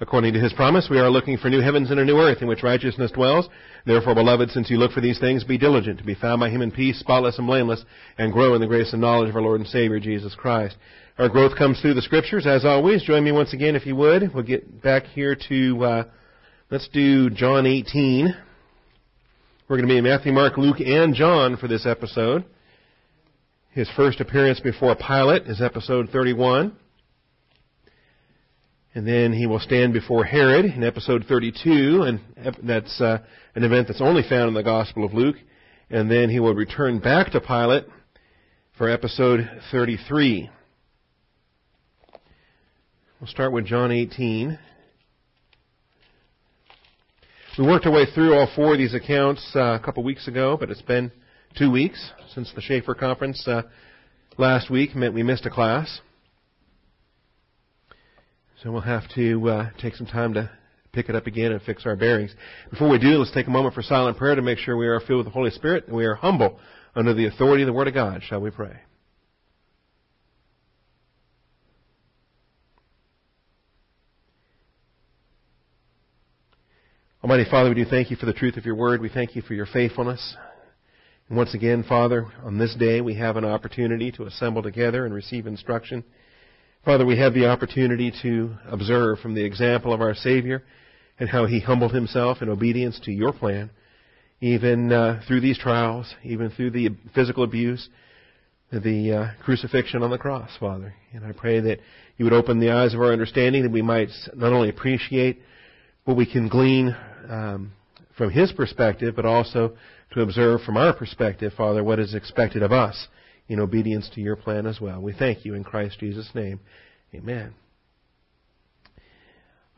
According to his promise, we are looking for new heavens and a new earth in which righteousness dwells. Therefore, beloved, since you look for these things, be diligent to be found by him in peace, spotless and blameless, and grow in the grace and knowledge of our Lord and Savior, Jesus Christ. Our growth comes through the scriptures, as always. Join me once again, if you would. We'll get back here to, uh, let's do John 18. We're going to be in Matthew, Mark, Luke, and John for this episode. His first appearance before Pilate is episode 31. And then he will stand before Herod in episode 32, and that's uh, an event that's only found in the Gospel of Luke. And then he will return back to Pilate for episode 33. We'll start with John 18. We worked our way through all four of these accounts uh, a couple weeks ago, but it's been two weeks since the Chafer conference uh, last week meant we missed a class. So we'll have to uh, take some time to pick it up again and fix our bearings. Before we do, let's take a moment for silent prayer to make sure we are filled with the Holy Spirit and we are humble under the authority of the Word of God. Shall we pray? Almighty Father, we do thank you for the truth of your word. We thank you for your faithfulness. And once again, Father, on this day we have an opportunity to assemble together and receive instruction. Father, we have the opportunity to observe from the example of our Savior and how He humbled Himself in obedience to your plan, even uh, through these trials, even through the physical abuse, the uh, crucifixion on the cross, Father. And I pray that you would open the eyes of our understanding that we might not only appreciate what we can glean um, from His perspective, but also to observe from our perspective, Father, what is expected of us in obedience to your plan as well. We thank you in Christ Jesus' name. Amen.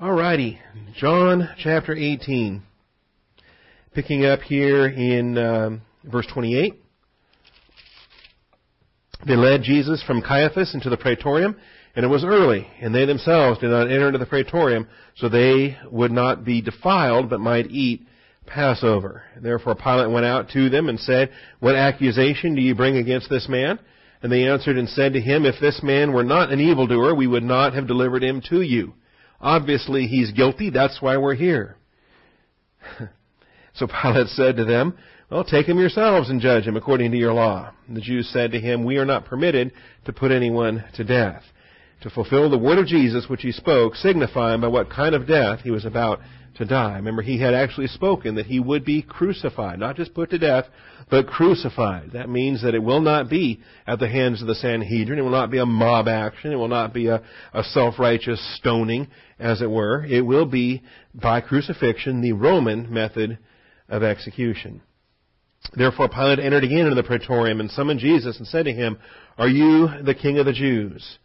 Alrighty, John chapter 18. Picking up here in um, verse 28. They led Jesus from Caiaphas into the praetorium, and it was early, and they themselves did not enter into the praetorium, so they would not be defiled, but might eat Passover. Therefore Pilate went out to them and said, What accusation do you bring against this man? And they answered and said to him, If this man were not an evildoer, we would not have delivered him to you. Obviously he's guilty, that's why we're here. so Pilate said to them, Well, take him yourselves and judge him according to your law. And the Jews said to him, We are not permitted to put anyone to death. To fulfill the word of Jesus which he spoke, signifying by what kind of death he was about to die. Remember, he had actually spoken that he would be crucified, not just put to death, but crucified. That means that it will not be at the hands of the Sanhedrin. It will not be a mob action. It will not be a, a self-righteous stoning, as it were. It will be, by crucifixion, the Roman method of execution. Therefore Pilate entered again into the praetorium and summoned Jesus and said to him, Are you the king of the Jews?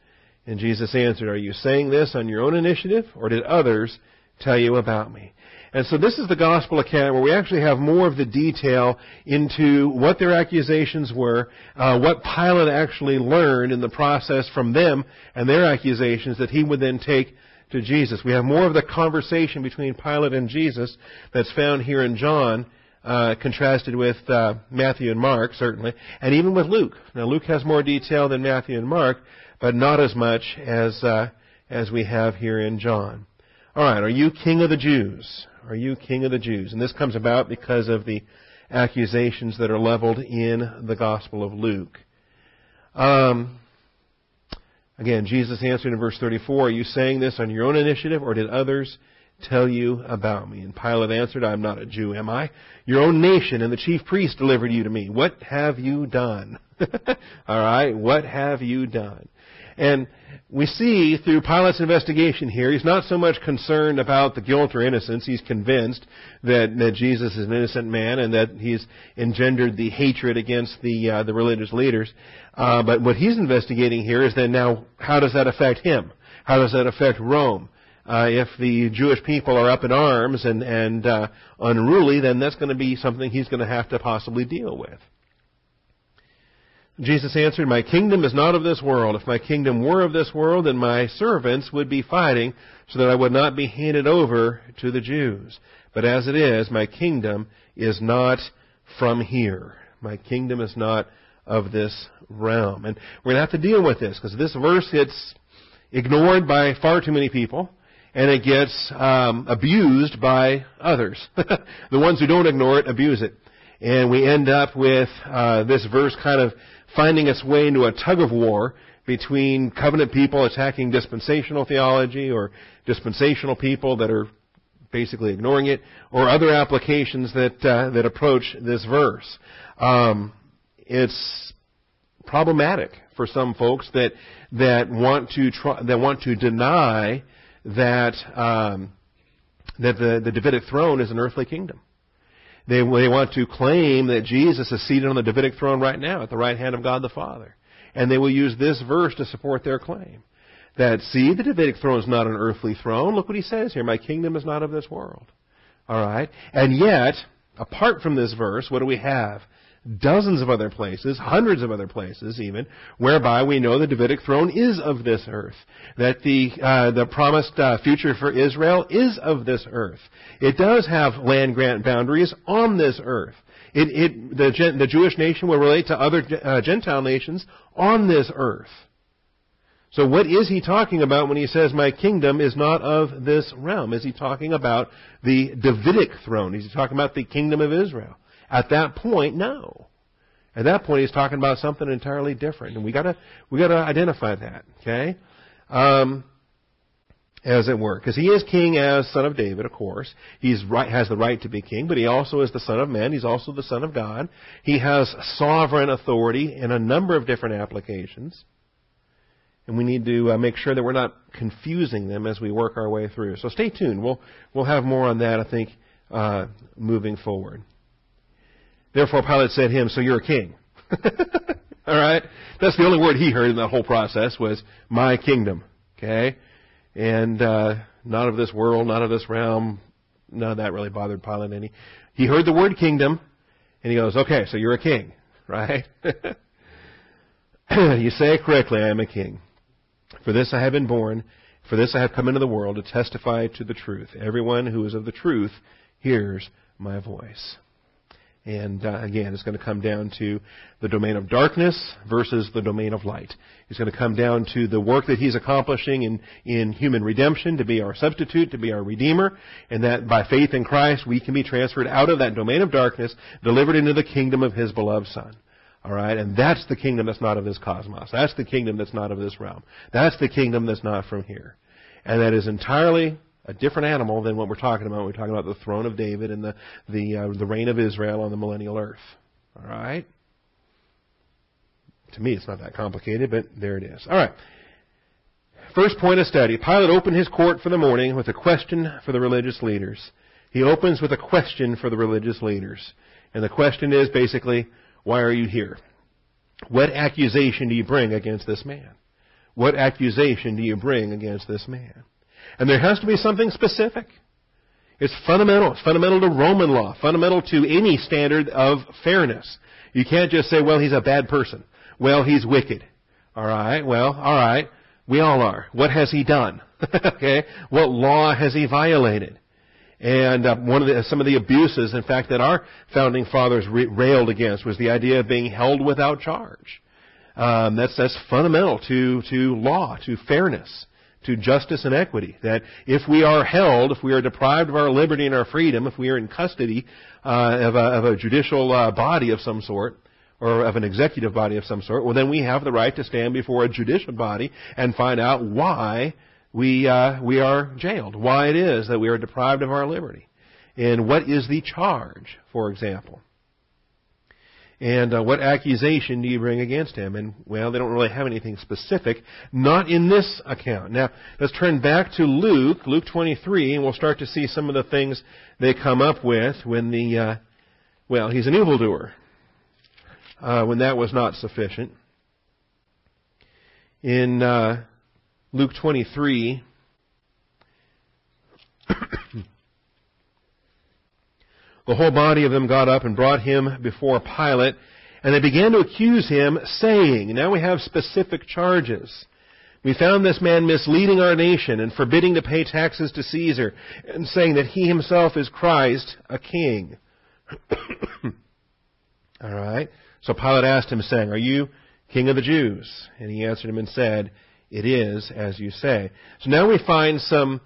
And Jesus answered, Are you saying this on your own initiative, or did others tell you about me. And so this is the gospel account where we actually have more of the detail into what their accusations were, uh, what Pilate actually learned in the process from them and their accusations that he would then take to Jesus. We have more of the conversation between Pilate and Jesus that's found here in John, uh, contrasted with uh, Matthew and Mark, certainly, and even with Luke. Now, Luke has more detail than Matthew and Mark, but not as much as uh, as we have here in John. All right, are you king of the Jews? Are you king of the Jews? And this comes about because of the accusations that are leveled in the Gospel of Luke. Um, again, Jesus answered in verse 34, Are you saying this on your own initiative, or did others tell you about me? And Pilate answered, I am not a Jew, am I? Your own nation and the chief priests delivered you to me. What have you done? All right, what have you done? And we see through Pilate's investigation here, he's not so much concerned about the guilt or innocence. He's convinced that, that Jesus is an innocent man and that he's engendered the hatred against the uh, the religious leaders. Uh, but what he's investigating here is then now, how does that affect him? How does that affect Rome? Uh, if the Jewish people are up in arms and and uh, unruly, then that's going to be something he's going to have to possibly deal with. Jesus answered, My kingdom is not of this world. If my kingdom were of this world, then my servants would be fighting so that I would not be handed over to the Jews. But as it is, my kingdom is not from here. My kingdom is not of this realm. And we're going to have to deal with this because this verse gets ignored by far too many people. and it gets um, abused by others. the ones who don't ignore it abuse it. And we end up with uh, this verse kind of finding its way into a tug of war between covenant people attacking dispensational theology or dispensational people that are basically ignoring it, or other applications that uh, that approach this verse. Um, it's problematic for some folks that that want to try, that want to deny that um, that the, the Davidic throne is an earthly kingdom. They, they want to claim that Jesus is seated on the Davidic throne right now at the right hand of God the Father. And they will use this verse to support their claim. That, see, the Davidic throne is not an earthly throne. Look what he says here. My kingdom is not of this world. Alright? And yet, apart from this verse, what do we have? Dozens of other places, hundreds of other places even, whereby we know the Davidic throne is of this earth. That the, uh, the promised uh, future for Israel is of this earth. It does have land grant boundaries on this earth. It, it, the, the Jewish nation will relate to other uh, Gentile nations on this earth. So what is he talking about when he says, my kingdom is not of this realm? Is he talking about the Davidic throne? Is he talking about the kingdom of Israel? At that point, no. At that point, he's talking about something entirely different, and we gotta we gotta identify that. Okay, um, as it were, because he is king as son of David, of course. He's right has the right to be king, but he also is the son of man. He's also the son of God. He has sovereign authority in a number of different applications. And we need to uh, make sure that we're not confusing them as we work our way through. So stay tuned. We'll we'll have more on that, I think, uh, moving forward. Therefore Pilate said to him, so you're a king. All right? That's the only word he heard in that whole process was, my kingdom. Okay? And, uh, not of this world, not of this realm. None of that really bothered Pilate any. He heard the word kingdom, and he goes, okay, so you're a king. Right? you say it correctly, I am a king. For this I have been born. For this I have come into the world to testify to the truth. Everyone who is of the truth hears my voice. And uh, again, it's going to come down to the domain of darkness versus the domain of light. It's going to come down to the work that He's accomplishing in, in human redemption to be our substitute, to be our Redeemer, and that by faith in Christ we can be transferred out of that domain of darkness, delivered into the kingdom of His beloved Son. Alright? And that's the kingdom that's not of this cosmos. That's the kingdom that's not of this realm. That's the kingdom that's not from here. And that is entirely a different animal than what we're talking about. We're talking about the throne of David and the the uh, the reign of Israel on the millennial earth. All right. To me, it's not that complicated, but there it is. All right. First point of study. Pilate opened his court for the morning with a question for the religious leaders. He opens with a question for the religious leaders. And the question is basically, why are you here? What accusation do you bring against this man? What accusation do you bring against this man? And there has to be something specific. It's fundamental. It's fundamental to Roman law, fundamental to any standard of fairness. You can't just say, well, he's a bad person. Well, he's wicked. All right. Well, all right. We all are. What has he done? okay. What law has he violated? And uh, one of the, some of the abuses, in fact, that our founding fathers re- railed against was the idea of being held without charge. Um, that's that's fundamental to to law, to fairness to justice and equity. That if we are held, if we are deprived of our liberty and our freedom, if we are in custody uh, of, a, of, a, judicial uh, body of some sort, or of an executive body of some sort, well then we have the right to stand before a judicial body and find out why we uh, we are jailed, why it is that we are deprived of our liberty, and what is the charge, for example. And uh, what accusation do you bring against him? And, well, they don't really have anything specific. Not in this account. Now, let's turn back to Luke, Luke 23, and we'll start to see some of the things they come up with when the, uh, well, he's an evildoer. Uh, when that was not sufficient. In uh, Luke 23, The whole body of them got up and brought him before Pilate, and they began to accuse him, saying, now we have specific charges. We found this man misleading our nation and forbidding to pay taxes to Caesar, and saying that he himself is Christ, a king. All right. So Pilate asked him, saying, Are you king of the Jews? And he answered him and said, It is as you say. So now we find some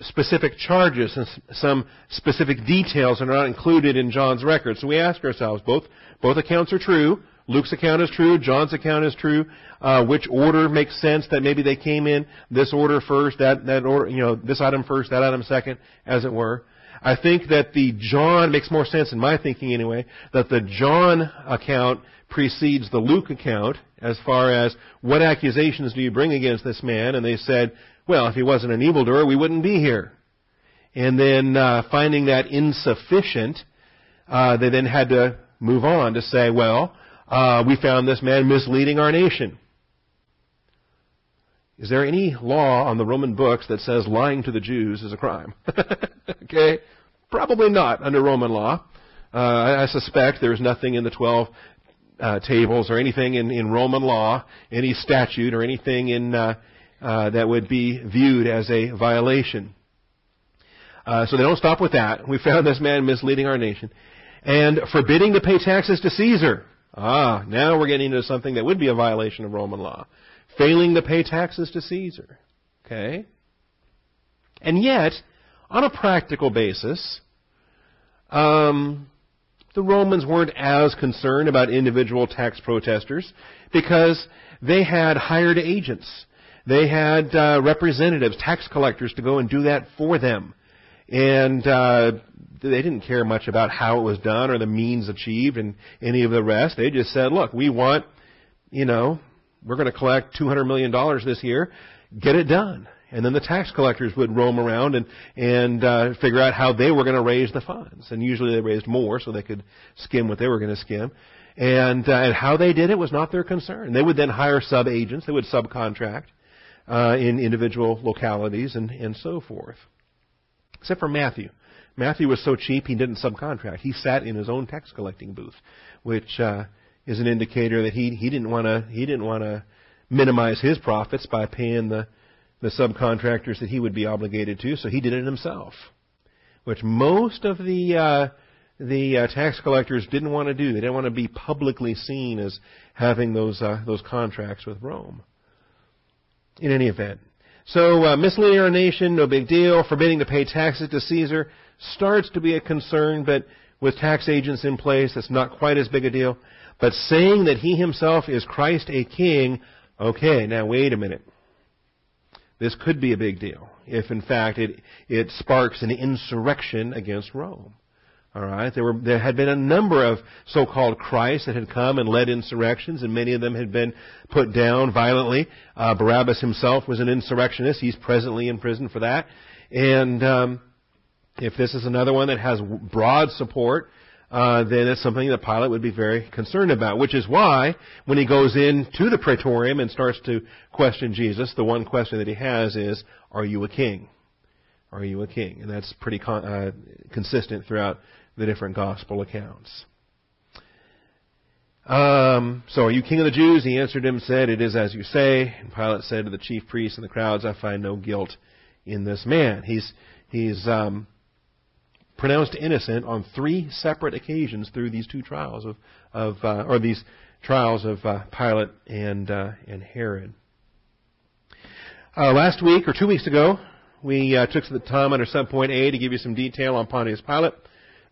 specific charges and some specific details are not included in John's record. So we ask ourselves, both, both accounts are true. Luke's account is true. John's account is true. Uh, which order makes sense that maybe they came in this order first, that, that order, you know, this item first, that item second, as it were. I think that the John makes more sense in my thinking anyway, that the John account precedes the Luke account as far as what accusations do you bring against this man? And they said, well, if he wasn't an evildoer, we wouldn't be here. And then uh, finding that insufficient, uh, they then had to move on to say, well, uh, we found this man misleading our nation. Is there any law on the Roman books that says lying to the Jews is a crime? okay? Probably not under Roman law. Uh, I, I suspect there's nothing in the 12 uh, tables or anything in, in Roman law, any statute or anything in, uh, uh, that would be viewed as a violation. Uh, so they don't stop with that. We found this man misleading our nation. And forbidding to pay taxes to Caesar. Ah, now we're getting into something that would be a violation of Roman law. Failing to pay taxes to Caesar. Okay? And yet, on a practical basis, um, the Romans weren't as concerned about individual tax protesters because they had hired agents. They had uh, representatives, tax collectors, to go and do that for them. And uh, they didn't care much about how it was done or the means achieved and any of the rest. They just said, look, we want, you know, we're going to collect $200 million this year. Get it done. And then the tax collectors would roam around and and uh, figure out how they were going to raise the funds. And usually they raised more so they could skim what they were going to skim. And uh, and how they did it was not their concern. They would then hire sub agents. They would subcontract uh, in individual localities and and so forth. Except for Matthew. Matthew was so cheap he didn't subcontract. He sat in his own tax collecting booth, which uh, is an indicator that he he didn't want to he didn't want to minimize his profits by paying the the subcontractors that he would be obligated to, so he did it himself, which most of the uh, the uh, tax collectors didn't want to do. They didn't want to be publicly seen as having those uh, those contracts with Rome. In any event, so uh, misleading nation, no big deal. Forbidding to pay taxes to Caesar starts to be a concern, but with tax agents in place, it's not quite as big a deal. But saying that he himself is Christ a king, okay, now wait a minute. This could be a big deal if, in fact, it, it sparks an insurrection against Rome. All right, there were there had been a number of so-called Christs that had come and led insurrections, and many of them had been put down violently. Uh, Barabbas himself was an insurrectionist; he's presently in prison for that. And um, if this is another one that has broad support, uh, then it's something that Pilate would be very concerned about. Which is why, when he goes into the praetorium and starts to question Jesus, the one question that he has is, "Are you a king? Are you a king?" And that's pretty con- uh, consistent throughout the different gospel accounts. Um, so, are you king of the Jews? He answered him, said, "It is as you say." And Pilate said to the chief priests and the crowds, "I find no guilt in this man." He's he's um, pronounced innocent on three separate occasions through these two trials of, of uh, or these trials of uh, Pilate and uh, and Herod. Uh, last week or two weeks ago, we uh, took the time under subpoint A to give you some detail on Pontius Pilate,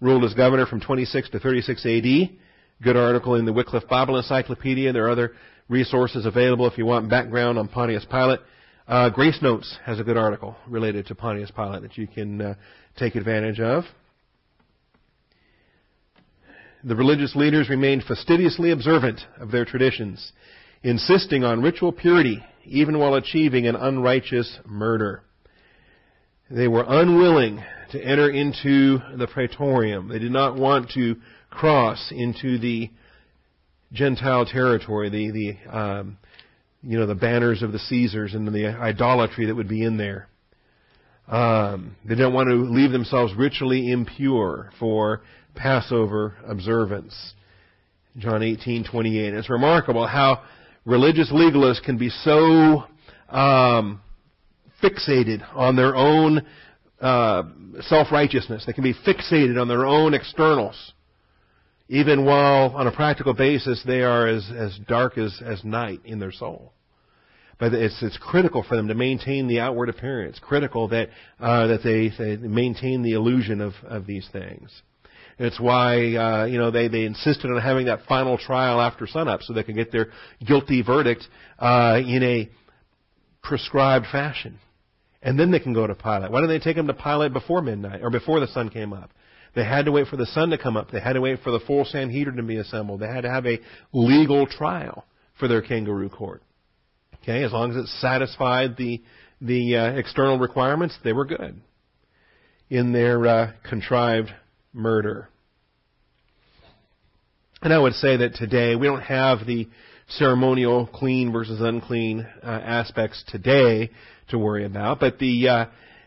ruled as governor from 26 to 36 AD. Good article in the Wycliffe Bible Encyclopedia. There are other resources available if you want background on Pontius Pilate. Uh, Grace Notes has a good article related to Pontius Pilate that you can uh, take advantage of. The religious leaders remained fastidiously observant of their traditions, insisting on ritual purity even while achieving an unrighteous murder. They were unwilling to enter into the praetorium. They did not want to cross into the Gentile territory, the, the um, you know, the banners of the Caesars and the idolatry that would be in there. Um, they didn't want to leave themselves ritually impure for Passover observance. John 18:28. It's remarkable how religious legalists can be so um, fixated on their own uh, self-righteousness. They can be fixated on their own externals, even while on a practical basis they are as, as dark as, as night in their soul. but it's it's critical for them to maintain the outward appearance. Critical that uh, that they, they maintain the illusion of of these things. It's why uh, you know they they insisted on having that final trial after sunup so they could get their guilty verdict uh, in a prescribed fashion, and then they can go to Pilate. Why didn't they take him to Pilate before midnight or before the sun came up? They had to wait for the sun to come up. They had to wait for the full Sanhedrin to be assembled. They had to have a legal trial for their kangaroo court. Okay, as long as it satisfied the the uh, external requirements, they were good in their uh, contrived murder. And I would say that today we don't have the ceremonial clean versus unclean uh, aspects today to worry about, but the uh,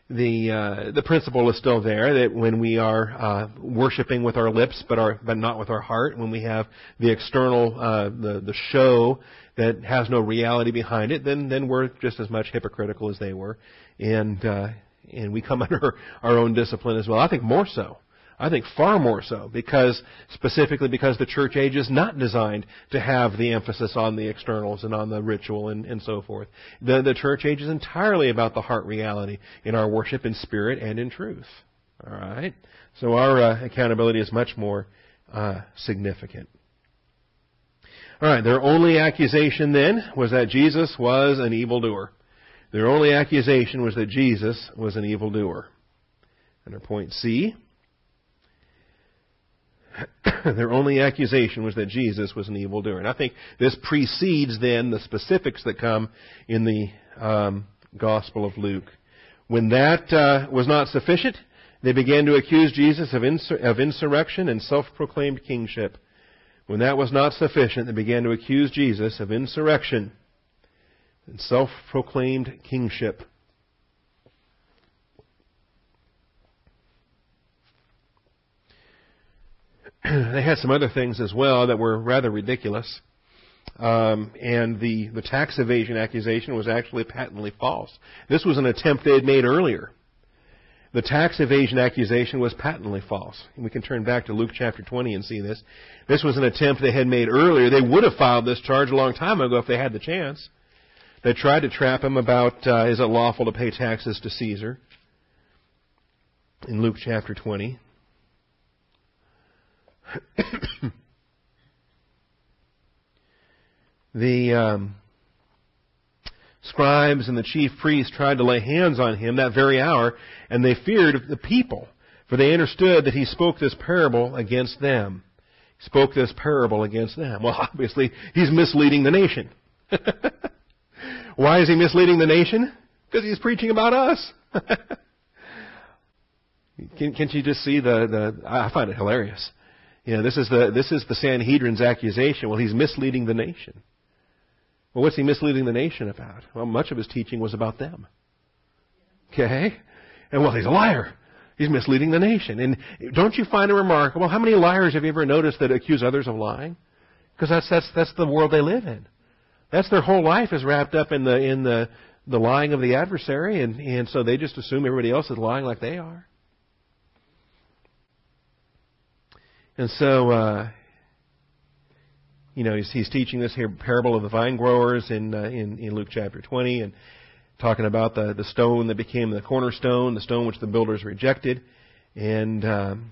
the uh, the principle is still there that when we are uh, worshiping with our lips but our but not with our heart, when we have the external uh, the the show that has no reality behind it, then then we're just as much hypocritical as they were, and uh, and we come under our own discipline as well. I think more so. I think far more so because specifically because the church age is not designed to have the emphasis on the externals and on the ritual and, and so forth. The, the church age is entirely about the heart reality in our worship in spirit and in truth. All right? So our uh, accountability is much more uh, significant. All right, their only accusation then was that Jesus was an evildoer. Their only accusation was that Jesus was an evildoer. Under point C, their only accusation was that Jesus was an evildoer. And I think this precedes then the specifics that come in the um, Gospel of Luke. When that uh, was not sufficient, they began to accuse Jesus of, insur- of insurrection and self-proclaimed kingship. When that was not sufficient, they began to accuse Jesus of insurrection and self-proclaimed kingship. they had some other things as well that were rather ridiculous. Um, and the, the tax evasion accusation was actually patently false. This was an attempt they had made earlier. The tax evasion accusation was patently false. And We can turn back to Luke chapter 20 and see this. This was an attempt they had made earlier. They would have filed this charge a long time ago if they had the chance. They tried to trap him about uh, is it lawful to pay taxes to Caesar in Luke chapter 20. the um, scribes and the chief priests tried to lay hands on him that very hour, and they feared the people, for they understood that he spoke this parable against them. He spoke this parable against them. Well, obviously, he's misleading the nation. Why is he misleading the nation? Because he's preaching about us. Can, not you just see the, the, I find it hilarious. You know, this is the, this is the Sanhedrin's accusation. Well, he's misleading the nation. Well, what's he misleading the nation about? Well, much of his teaching was about them. Okay? And well, he's a liar. He's misleading the nation. And don't you find it remarkable? How many liars have you ever noticed that accuse others of lying? Because that's, that's, that's the world they live in. That's their whole life is wrapped up in the, in the, the lying of the adversary, and, and so they just assume everybody else is lying like they are. And so, uh, you know, he's, he's teaching this here parable of the vine growers in, uh, in, in Luke chapter 20 and talking about the, the stone that became the cornerstone, the stone which the builders rejected. And, um,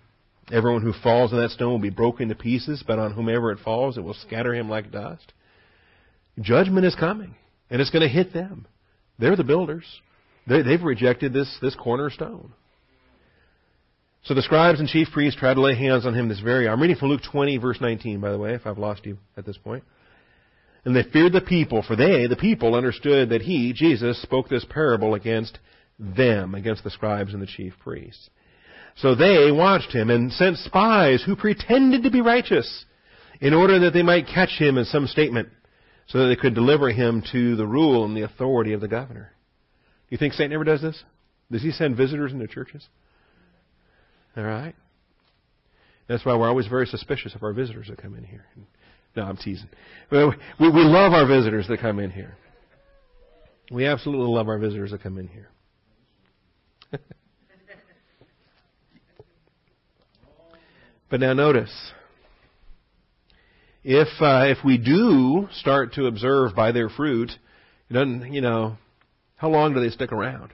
everyone who falls on that stone will be broken to pieces, but on whomever it falls, it will scatter him like dust. Judgment is coming, and it's going to hit them. They're the builders. They, they've rejected this, this cornerstone. So the scribes and chief priests tried to lay hands on him this very hour. I'm reading from Luke 20, verse 19, by the way, if I've lost you at this point. And they feared the people, for they, the people, understood that he, Jesus, spoke this parable against them, against the scribes and the chief priests. So they watched him and sent spies who pretended to be righteous in order that they might catch him in some statement so that they could deliver him to the rule and the authority of the governor. Do you think Satan ever does this? Does he send visitors into churches? All right? That's why we're always very suspicious of our visitors that come in here. No, I'm teasing. We, we love our visitors that come in here. We absolutely love our visitors that come in here. but now notice, if uh, if we do start to observe by their fruit It doesn't, you know, how long do they stick around?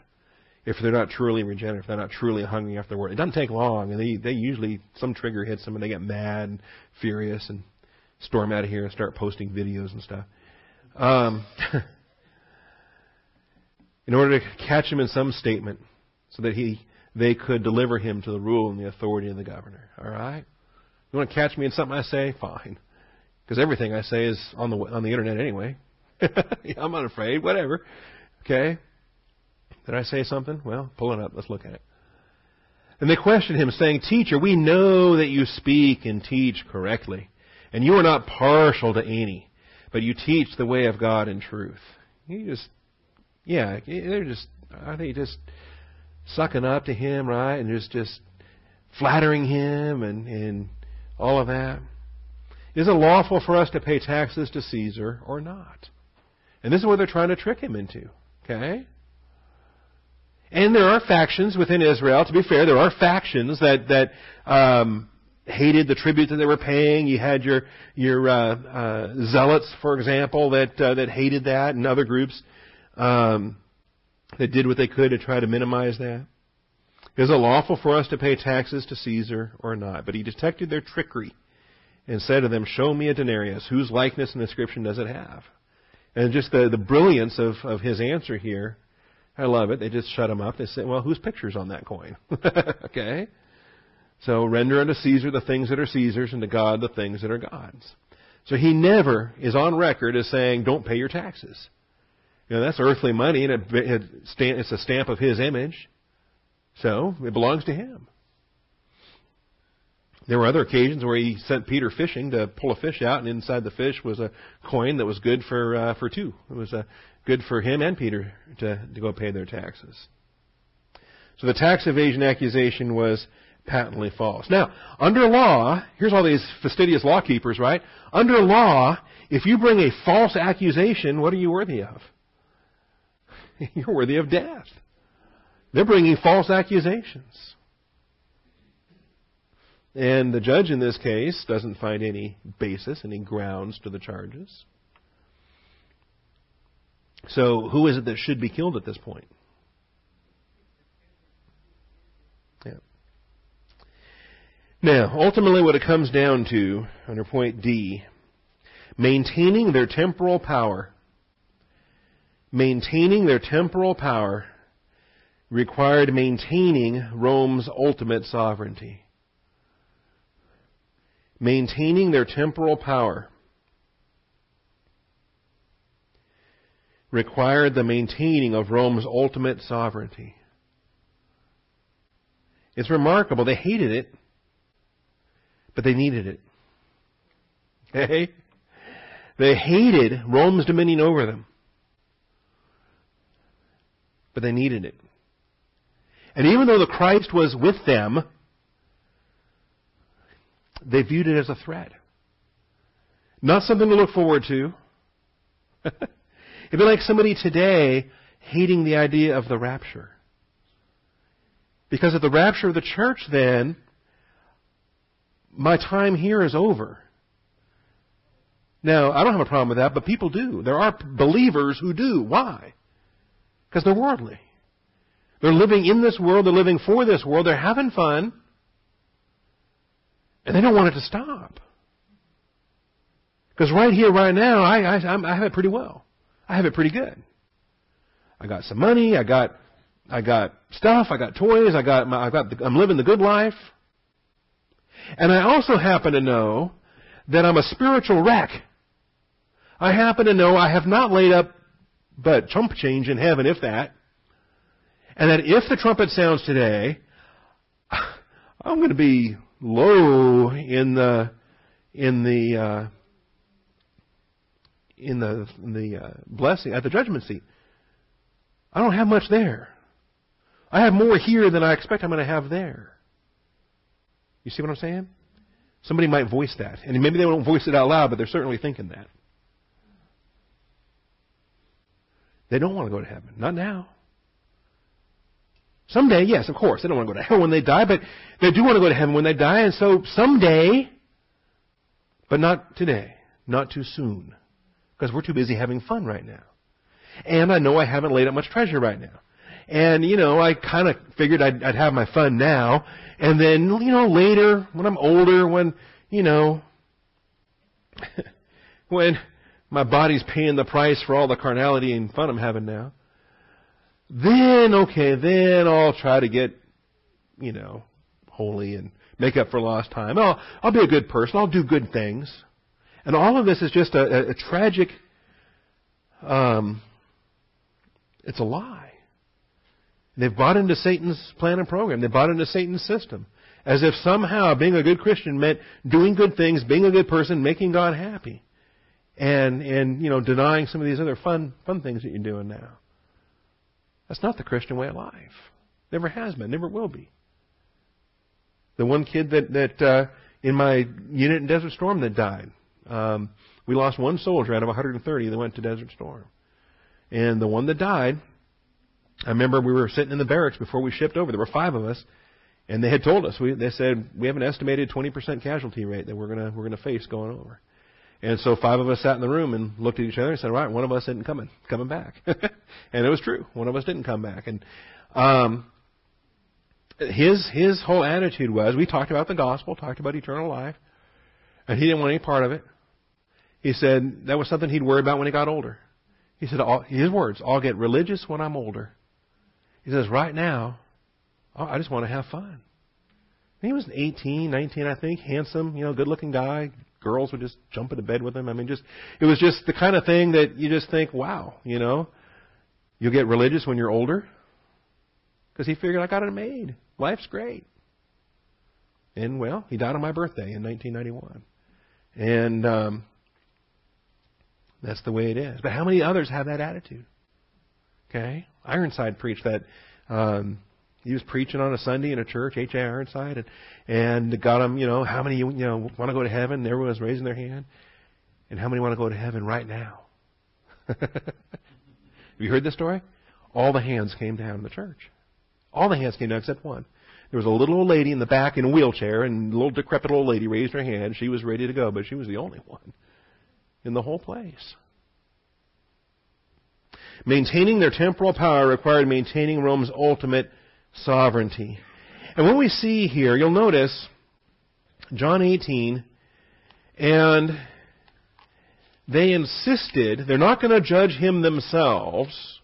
If they're not truly regenerate, if they're not truly hungry after the word. It doesn't take long, and they, they usually, some trigger hits them and they get mad and furious and storm out of here and start posting videos and stuff. Um, in order to catch him in some statement so that he they could deliver him to the rule and the authority of the governor. All right? You want to catch me in something I say? Fine. Because everything I say is on the on the internet anyway. I'm not afraid. Whatever. Okay? Did I say something? Well, pull it up. Let's look at it. And they questioned him, saying, Teacher, we know that you speak and teach correctly, and you are not partial to any, but you teach the way of God in truth. You just yeah, they're just are they just sucking up to him, right? And just just flattering him and and all of that. Is it lawful for us to pay taxes to Caesar or not? And this is what they're trying to trick him into. Okay? And there are factions within Israel. To be fair, there are factions that that um, hated the tribute that they were paying. You had your your uh, uh, zealots, for example, that uh, that hated that, and other groups um, that did what they could to try to minimize that. Is it lawful for us to pay taxes to Caesar or not? But he detected their trickery and said to them, Show me a denarius. Whose likeness and inscription does it have? And just the, the brilliance of, of his answer here, I love it. They just shut him up. They say, Well, whose picture's on that coin? okay? So render unto Caesar the things that are Caesar's and to God the things that are God's. So he never is on record as saying, Don't pay your taxes. You know, that's earthly money, and it, it, it's a stamp of His image. So, it belongs to Him. There were other occasions where he sent Peter fishing to pull a fish out, and inside the fish was a coin that was good for uh, for two. It was uh, good for him and Peter to to go pay their taxes. So the tax evasion accusation was patently false. Now, under law, here's all these fastidious law keepers, right? Under law, if you bring a false accusation, what are you worthy of? You're worthy of death. They're bringing false accusations. And the judge in this case doesn't find any basis, any grounds to the charges. So, who is it that should be killed at this point? Yeah. Now, ultimately, what it comes down to, under point D, maintaining their temporal power maintaining their temporal power required maintaining Rome's ultimate sovereignty. Maintaining their temporal power required the maintaining of Rome's ultimate sovereignty. It's remarkable. They hated it, but they needed it. Okay? They hated Rome's dominion over them but they needed it. And even though the Christ was with them, they viewed it as a threat. Not something to look forward to. It'd be like somebody today hating the idea of the rapture. Because at the rapture of the church, then, my time here is over. Now, I don't have a problem with that, but people do. There are believers who do. Why? Because they're worldly. They're living in this world, they're living for this world, they're having fun, and they don't want it to stop. Because right here, right now, I, I, I have it pretty well. I have it pretty good. I got some money, I got, I got stuff, I got toys, I got, my, I got, the, I'm living the good life. And I also happen to know that I'm a spiritual wreck. I happen to know I have not laid up but chump change in heaven, if that. And that if the trumpet sounds today, I'm going to be low in the in the uh, in the in the uh, blessing at the judgment seat. I don't have much there. I have more here than I expect I'm going to have there. You see what I'm saying? Somebody might voice that, and maybe they won't voice it out loud, but they're certainly thinking that. They don't want to go to heaven. Not now. Someday, yes, of course, they don't want to go to hell when they die, but they do want to go to heaven when they die, and so someday, but not today, not too soon, because we're too busy having fun right now. And I know I haven't laid up much treasure right now. And, you know, I kind of figured I'd, I'd have my fun now. And then, you know, later, when I'm older, when, you know, when my body's paying the price for all the carnality and fun I'm having now, then, okay, then I'll try to get, you know, holy and make up for lost time. I'll, I'll be a good person. I'll do good things. And all of this is just a, a, a tragic, um, it's a lie. They've bought into Satan's plan and program. They bought into Satan's system. As if somehow being a good Christian meant doing good things, being a good person, making God happy. And, and, you know, denying some of these other fun, fun things that you're doing now. That's not the Christian way of life. Never has been, never will be. The one kid that, that, uh, in my unit in Desert Storm that died, um, we lost one soldier out of 130 that went to Desert Storm. And the one that died, I remember we were sitting in the barracks before we shipped over. There were five of us, and they had told us we they said we have an estimated 20% casualty rate that we're gonna we're gonna face going over. And so five of us sat in the room and looked at each other and said, "Right, one of us isn't coming coming back." and it was true. One of us didn't come back. And um, his his whole attitude was we talked about the gospel, talked about eternal life, and he didn't want any part of it. He said that was something he'd worry about when he got older. He said, his words, I'll get religious when I'm older. He says, right now, I just want to have fun. He was 18, 19, I think, handsome, you know, good looking guy. Girls would just jump into bed with him. I mean, just, it was just the kind of thing that you just think, wow, you know, you'll get religious when you're older. Because he figured I got it made. Life's great. And well, he died on my birthday in 1991. And, um, that's the way it is. But how many others have that attitude? Okay, Ironside preached that. Um, he was preaching on a Sunday in a church, H. A. Ironside, and and got him. You know, how many you know want to go to heaven? And everyone was raising their hand. And how many want to go to heaven right now? have you heard this story? All the hands came down in the church. All the hands came down except one. There was a little old lady in the back in a wheelchair, and a little decrepit old lady raised her hand. She was ready to go, but she was the only one in the whole place. Maintaining their temporal power required maintaining Rome's ultimate sovereignty. And what we see here, you'll notice John 18, and they insisted they're not going to judge him themselves.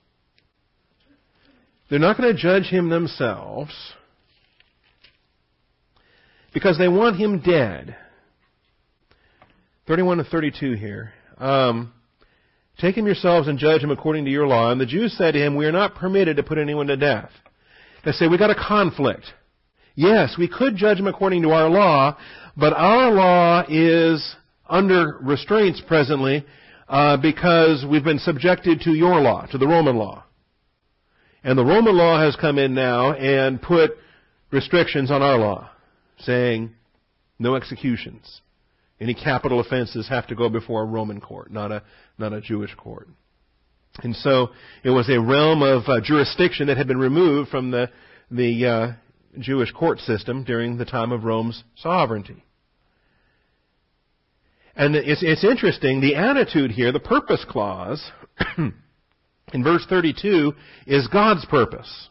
They're not going to judge him themselves because they want him dead. 31 to 32 here. Um, Take him yourselves and judge him according to your law. And the Jews said to him, We are not permitted to put anyone to death. They say, We got a conflict. Yes, we could judge him according to our law, but our law is under restraints presently uh, because we've been subjected to your law, to the Roman law. And the Roman law has come in now and put restrictions on our law, saying no executions. Any capital offenses have to go before a Roman court, not a, not a Jewish court. And so it was a realm of uh, jurisdiction that had been removed from the, the uh, Jewish court system during the time of Rome's sovereignty. And it's, it's interesting, the attitude here, the purpose clause, in verse 32, is God's purpose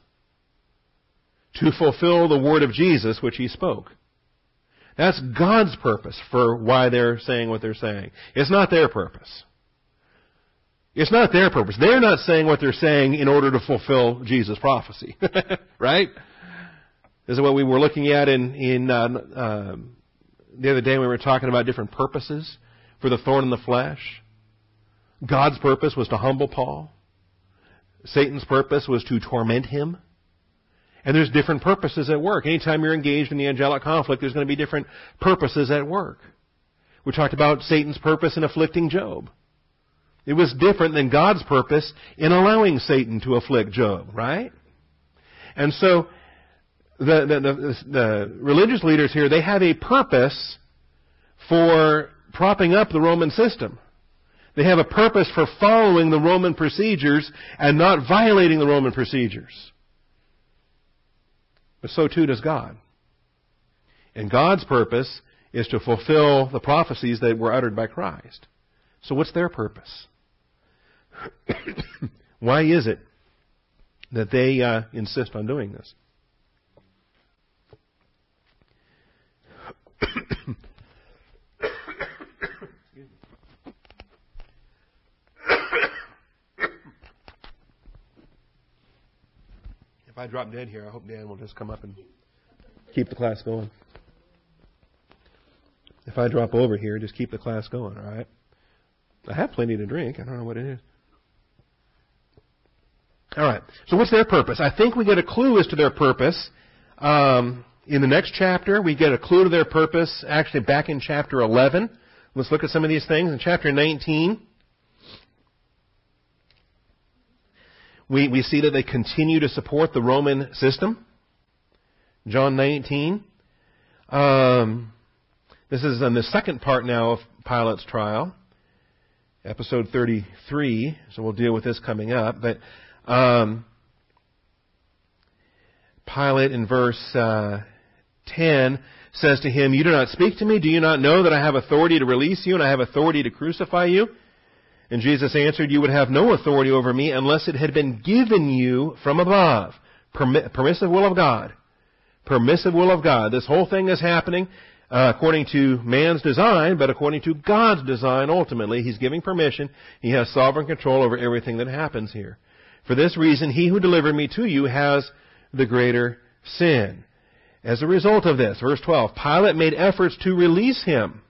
to fulfill the word of Jesus which he spoke. That's God's purpose for why they're saying what they're saying. It's not their purpose. It's not their purpose. They're not saying what they're saying in order to fulfill Jesus' prophecy. right? This is what we were looking at in, in uh, uh, the other day when we were talking about different purposes for the thorn in the flesh. God's purpose was to humble Paul. Satan's purpose was to torment him. And there's different purposes at work. Anytime you're engaged in the angelic conflict, there's going to be different purposes at work. We talked about Satan's purpose in afflicting Job. It was different than God's purpose in allowing Satan to afflict Job, right? And so, the, the, the, the religious leaders here, they have a purpose for propping up the Roman system. They have a purpose for following the Roman procedures and not violating the Roman procedures. But so too does God. And God's purpose is to fulfill the prophecies that were uttered by Christ. So what's their purpose? Why is it that they uh, insist on doing this? if I drop dead here, I hope Dan will just come up and keep the class going. If I drop over here, just keep the class going, all right? I have plenty to drink. I don't know what it is. All right. So what's their purpose? I think we get a clue as to their purpose. Um, in the next chapter, we get a clue to their purpose, actually back in chapter 11. Let's look at some of these things. In chapter 19, we, we see that they continue to support the Roman system. John 19. Um, this is in the second part now of Pilate's trial, episode 33. So we'll deal with this coming up. But um, Pilate in verse uh, 10 says to him, You do not speak to me. Do you not know that I have authority to release you and I have authority to crucify you? And Jesus answered, You would have no authority over me unless it had been given you from above. Permi- permissive will of God. Permissive will of God. This whole thing is happening uh, according to man's design, but according to God's design ultimately. He's giving permission. He has sovereign control over everything that happens here. For this reason, he who delivered me to you has the greater sin. As a result of this, verse 12, Pilate made efforts to release him.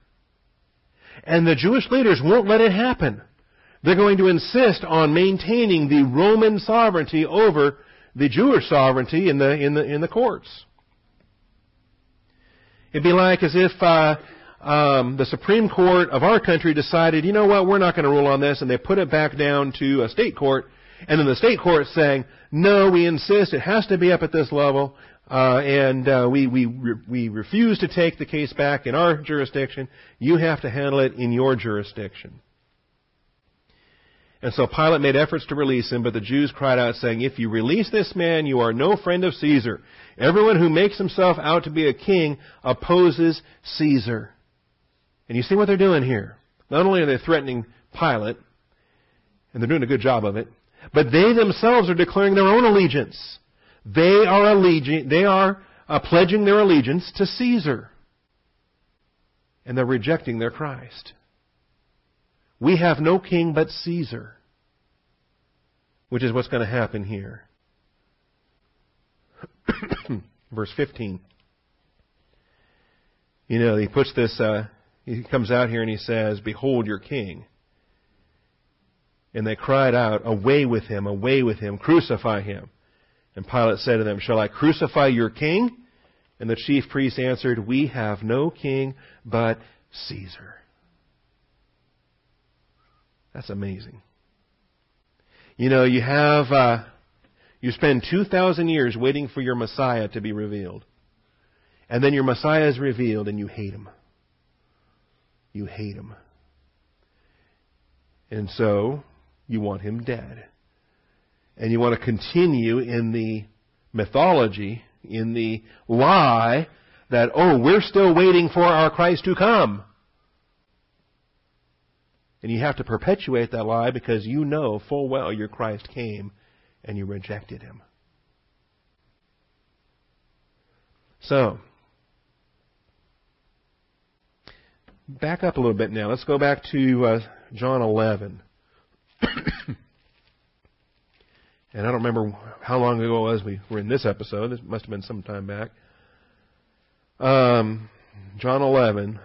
And the Jewish leaders won't let it happen. They're going to insist on maintaining the Roman sovereignty over the Jewish sovereignty in the, in the, in the courts. It'd be like as if uh, um, the Supreme Court of our country decided, you know what, we're not going to rule on this, and they put it back down to a state court, and then the state court saying, no, we insist it has to be up at this level, uh, and uh, we we we refuse to take the case back in our jurisdiction. You have to handle it in your jurisdiction. And so Pilate made efforts to release him, but the Jews cried out, saying, If you release this man, you are no friend of Caesar. Everyone who makes himself out to be a king opposes Caesar. And you see what they're doing here. Not only are they threatening Pilate, and they're doing a good job of it, but they themselves are declaring their own allegiance. They are allegi- they are uh, pledging their allegiance to Caesar. And they're rejecting their Christ. We have no king but Caesar, which is what's going to happen here. Verse 15. You know, he puts this, uh, he comes out here and he says, Behold your king. And they cried out, Away with him, away with him, crucify him. And Pilate said to them, Shall I crucify your king? And the chief priests answered, We have no king but Caesar. That's amazing. You know, you have, uh, you spend 2,000 years waiting for your Messiah to be revealed. And then your Messiah is revealed and you hate him. You hate him. And so, you want him dead. And you want to continue in the mythology, in the lie that, oh, we're still waiting for our Christ to come. And you have to perpetuate that lie because you know full well your Christ came and you rejected him. So, back up a little bit now. Let's go back to uh, John 11. and I don't remember how long ago it was we were in this episode. This must have been some time back. Um, John 11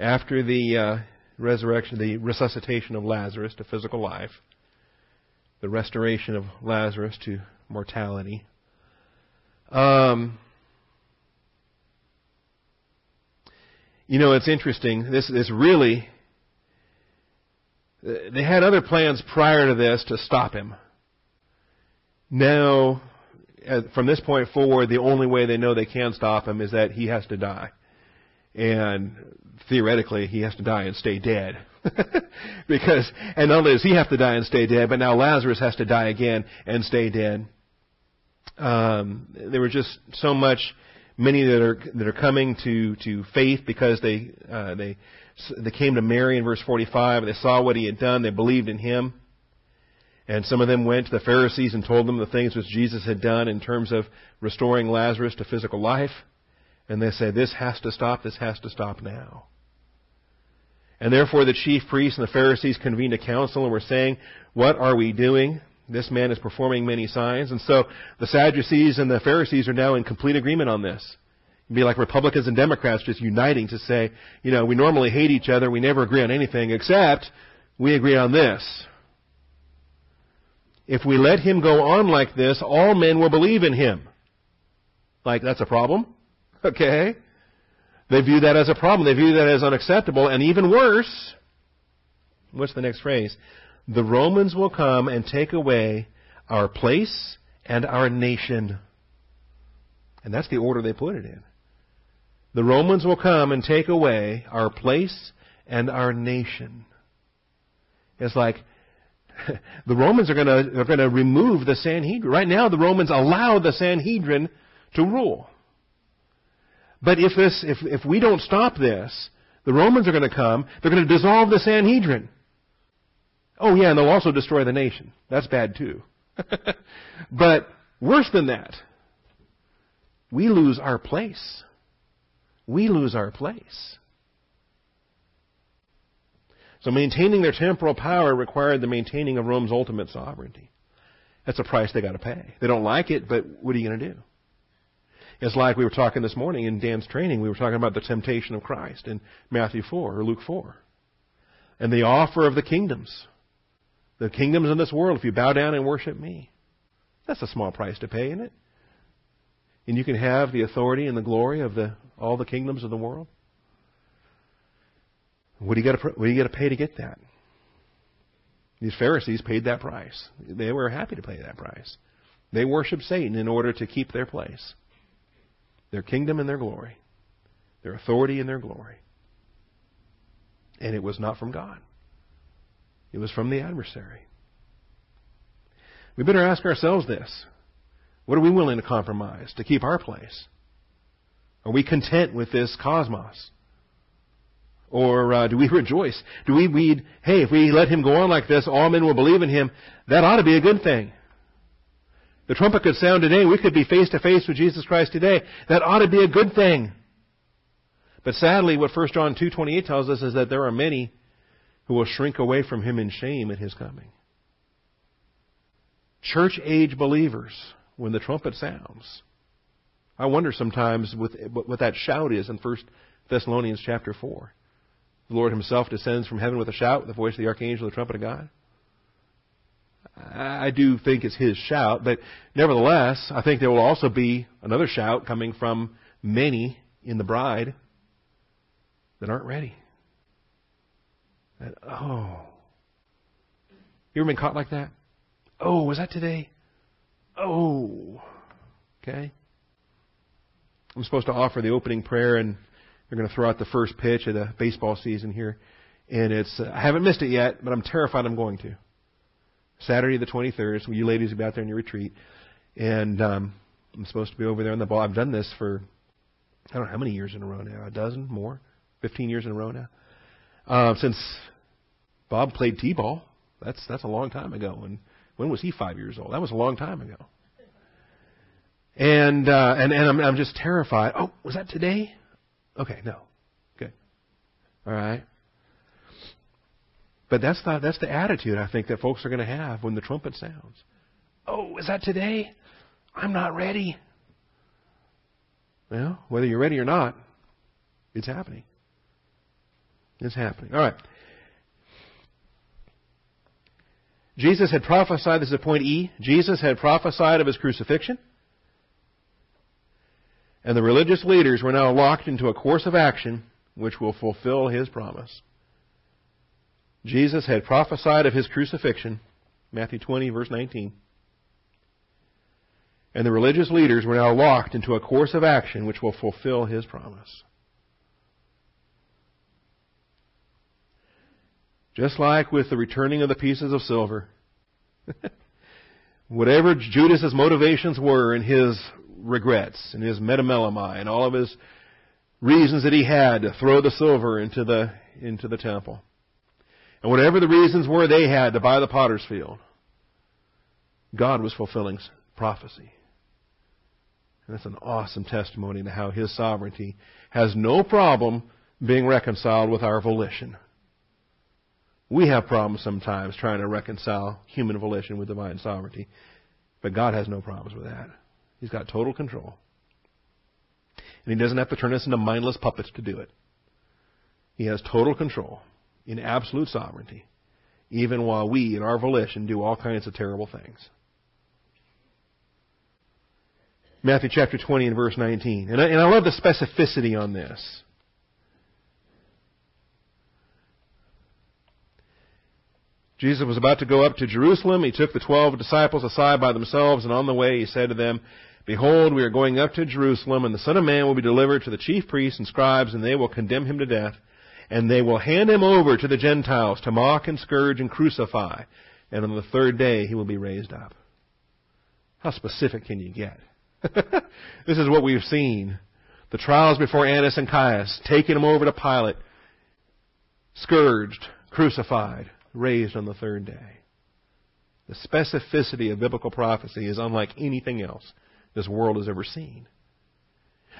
after the uh, resurrection, the resuscitation of Lazarus to physical life, the restoration of Lazarus to mortality. Um, you know, it's interesting. This this really they had other plans prior to this to stop him. Now, from this point forward, the only way they know they can stop him is that he has to die. And theoretically, he has to die and stay dead. because, and not only does he have to die and stay dead, but now Lazarus has to die again and stay dead. Um, there were just so much, many that are that are coming to to faith because they uh, they they came to Mary in verse 45. and They saw what he had done. They believed in him. And some of them went to the Pharisees and told them the things which Jesus had done in terms of restoring Lazarus to physical life. And they said, this has to stop, this has to stop now. And therefore the chief priests and the Pharisees convened a council and were saying, what are we doing? This man is performing many signs. And so the Sadducees and the Pharisees are now in complete agreement on this. Be like Republicans and Democrats just uniting to say, you know, we normally hate each other, we never agree on anything, except we agree on this. If we let him go on like this, all men will believe in him. Like, that's a problem? Okay? They view that as a problem. They view that as unacceptable. And even worse, what's the next phrase? The Romans will come and take away our place and our nation. And that's the order they put it in. The Romans will come and take away our place and our nation. It's like the Romans are going to are going to remove the Sanhedrin. Right now, the Romans allow the Sanhedrin to rule. But if this, if, if we don't stop this, the Romans are going to come. They're going to dissolve the Sanhedrin. Oh yeah, and they'll also destroy the nation. That's bad too. but worse than that, we lose our place. We lose our place. So maintaining their temporal power required the maintaining of Rome's ultimate sovereignty. That's a price they got to pay. They don't like it, but what are you going to do? It's like we were talking this morning in Dan's training. We were talking about the temptation of Christ in Matthew 4 or Luke 4. And the offer of the kingdoms. The kingdoms in this world, if you bow down and worship me. That's a small price to pay, isn't it? And you can have the authority and the glory of the, all the kingdoms of the world. What do you got to, pay to get that? These Pharisees paid that price. They were happy to pay that price. They worshiped Satan in order to keep their place their kingdom and their glory, their authority and their glory. And it was not from God. It was from the adversary. We better ask ourselves this. What are we willing to compromise to keep our place? Are we content with this cosmos? Or uh, do we rejoice? Do we read, hey, if we let him go on like this, all men will believe in him? That ought to be a good thing. The trumpet could sound today. We could be face to face with Jesus Christ today. That ought to be a good thing. But sadly, what 1 John 2.28 tells us is that there are many who will shrink away from him in shame at his coming. Church age believers, when the trumpet sounds, I wonder sometimes with, what that shout is in 1 Thessalonians chapter 4. The Lord himself descends from heaven with a shout, with the voice of the archangel, the trumpet of God. I do think it's his shout, but nevertheless, I think there will also be another shout coming from many in the bride that aren't ready. Oh. You ever been caught like that? Oh, was that today? Oh. Okay. I'm supposed to offer the opening prayer, and they're going to throw out the first pitch of the baseball season here. And it's, uh, I haven't missed it yet, but I'm terrified I'm going to. Saturday the 23rd. So you ladies will be out there in your retreat. And um, I'm supposed to be over there on the ball. I've done this for, I don't know how many years in a row now. A dozen? More? 15 years in a row now. Uh, since Bob played T-ball. That's, that's a long time ago. And when was he five years old? That was a long time ago. And, uh, and, and I'm, I'm just terrified. Oh, was that today? Okay, no. Good. All right. But that's the, that's the attitude I think that folks are going to have when the trumpet sounds. Oh, is that today? I'm not ready. Well, whether you're ready or not, it's happening. It's happening. All right. Jesus had prophesied, this is point E, Jesus had prophesied of his crucifixion. And the religious leaders were now locked into a course of action which will fulfill his promise. Jesus had prophesied of his crucifixion, Matthew 20, verse 19. And the religious leaders were now locked into a course of action which will fulfill his promise. Just like with the returning of the pieces of silver, whatever Judas's motivations were in his regrets and his metamelomai and all of his reasons that he had to throw the silver into the into the temple. And whatever the reasons were they had to buy the potter's field, God was fulfilling prophecy. And that's an awesome testimony to how His sovereignty has no problem being reconciled with our volition. We have problems sometimes trying to reconcile human volition with divine sovereignty, but God has no problems with that. He's got total control. And He doesn't have to turn us into mindless puppets to do it. He has total control in absolute sovereignty, even while we, in our volition, do all kinds of terrible things. Matthew chapter 20 and verse 19. And I, and I love the specificity on this. Jesus was about to go up to Jerusalem. He took the twelve disciples aside by themselves, and on the way he said to them, Behold, we are going up to Jerusalem, and the Son of Man will be delivered to the chief priests and scribes, and they will condemn him to death, and they will hand him over to the Gentiles to mock and scourge and crucify, and on the third day he will be raised up. How specific can you get? this is what we've seen. The trials before Annas and Caiaphas, taking him over to Pilate, scourged, crucified, raised on the third day. The specificity of biblical prophecy is unlike anything else this world has ever seen.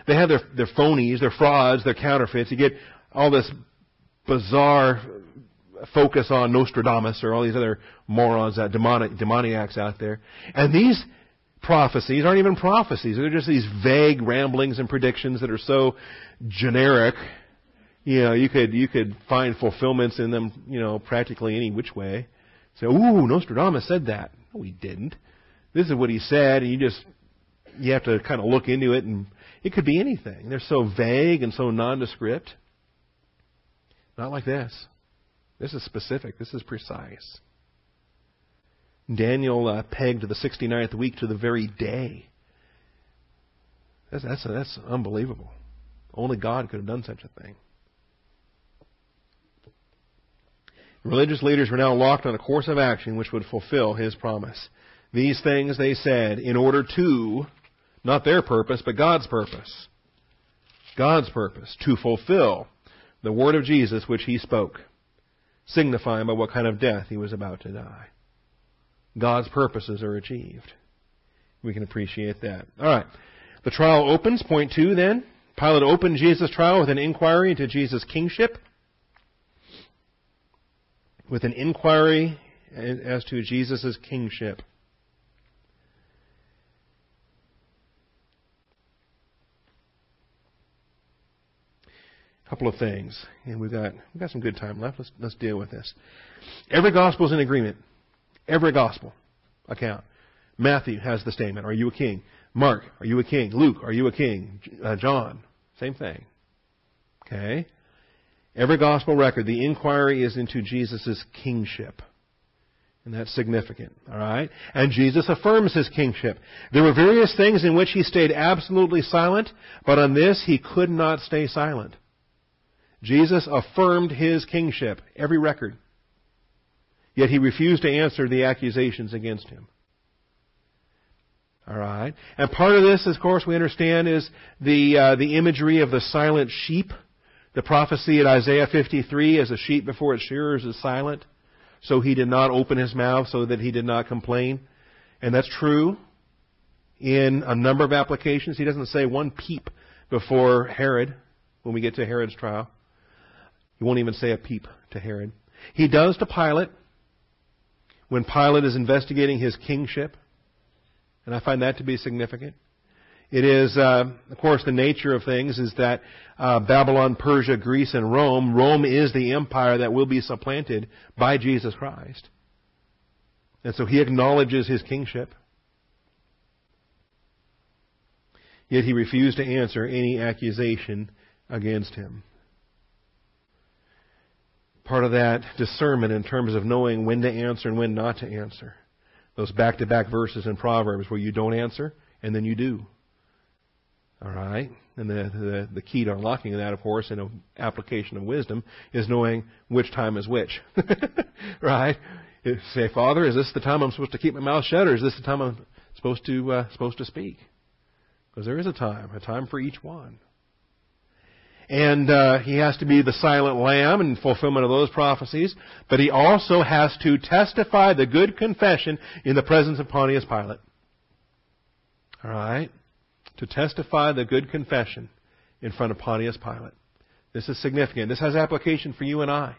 They have their, their phonies, their frauds, their counterfeits. You get all this bizarre focus on Nostradamus or all these other morons, uh, demoniacs out there. And these prophecies aren't even prophecies. They're just these vague ramblings and predictions that are so generic you know, you could you could find fulfillments in them, you know, practically any which way. Say, ooh, Nostradamus said that. No, he didn't. This is what he said, and you just you have to kind of look into it, and it could be anything. They're so vague and so nondescript. Not like this. This is specific. This is precise. Daniel uh, pegged the 69th week to the very day. That's, that's, that's unbelievable. Only God could have done such a thing. Religious leaders were now locked on a course of action which would fulfill his promise. These things they said in order to, not their purpose, but God's purpose. God's purpose, to fulfill the word of Jesus which he spoke, signifying by what kind of death he was about to die. God's purposes are achieved. We can appreciate that. All right. The trial opens. Point two then. Pilate opened Jesus' trial with an inquiry into Jesus' kingship with an inquiry as to Jesus' kingship. A couple of things, and we've got we've got some good time left. Let's let's deal with this. Every gospel is in agreement. Every gospel account. Matthew has the statement: "Are you a king?" Mark, "Are you a king?" Luke, "Are you a king?" Uh, John, same thing. Okay. Every gospel record, the inquiry is into Jesus' kingship. And that's significant, alright? And Jesus affirms his kingship. There were various things in which he stayed absolutely silent, but on this he could not stay silent. Jesus affirmed his kingship, every record. Yet he refused to answer the accusations against him. Alright? And part of this, of course, we understand is the, uh, the imagery of the silent sheep the prophecy in Isaiah 53, as a sheep before its shearers is silent, so he did not open his mouth, so that he did not complain. And that's true in a number of applications. He doesn't say one peep before Herod when we get to Herod's trial. He won't even say a peep to Herod. He does to Pilate when Pilate is investigating his kingship. And I find that to be significant. It is, uh, of course, the nature of things is that uh, Babylon, Persia, Greece, and Rome, Rome is the empire that will be supplanted by Jesus Christ. And so he acknowledges his kingship. Yet he refused to answer any accusation against him. Part of that discernment in terms of knowing when to answer and when not to answer. Those back to back verses in Proverbs where you don't answer and then you do. All right? And the, the, the key to unlocking that, of course, in an application of wisdom, is knowing which time is which. right? Say, Father, is this the time I'm supposed to keep my mouth shut, or is this the time I'm supposed to uh, supposed to speak? Because there is a time, a time for each one. and uh, he has to be the silent lamb in fulfillment of those prophecies, but he also has to testify the good confession in the presence of Pontius Pilate. All right? To testify the good confession in front of Pontius Pilate. This is significant. This has application for you and I.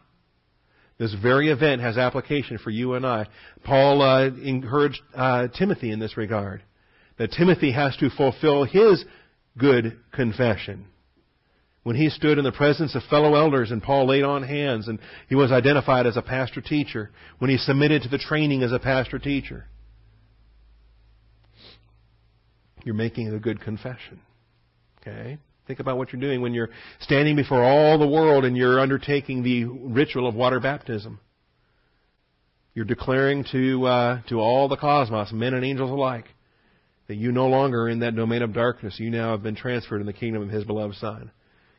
This very event has application for you and I. Paul uh, encouraged uh, Timothy in this regard. That Timothy has to fulfill his good confession. When he stood in the presence of fellow elders and Paul laid on hands and he was identified as a pastor teacher, when he submitted to the training as a pastor teacher, you're making a good confession. Okay? Think about what you're doing when you're standing before all the world and you're undertaking the ritual of water baptism. You're declaring to uh, to all the cosmos, men and angels alike, that you no longer are in that domain of darkness. You now have been transferred in the kingdom of His beloved Son.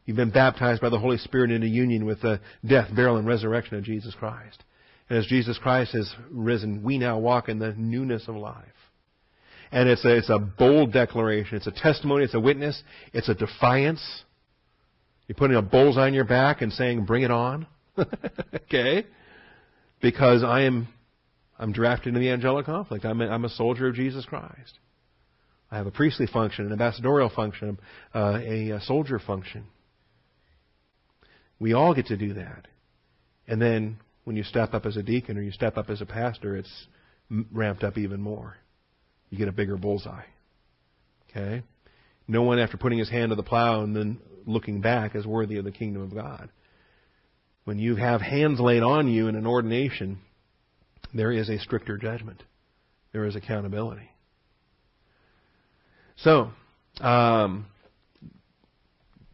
You've been baptized by the Holy Spirit into union with the death, burial, and resurrection of Jesus Christ. And as Jesus Christ has risen, we now walk in the newness of life. And it's a, it's a bold declaration. It's a testimony. It's a witness. It's a defiance. You're putting a bullseye on your back and saying, bring it on. okay? Because I am, I'm drafted into the angelic conflict. I'm a, I'm a soldier of Jesus Christ. I have a priestly function, an ambassadorial function, uh, a, a soldier function. We all get to do that. And then when you step up as a deacon or you step up as a pastor, it's ramped up even more you get a bigger bullseye. Okay? No one, after putting his hand to the plow and then looking back, is worthy of the kingdom of God. When you have hands laid on you in an ordination, there is a stricter judgment. There is accountability. So, um,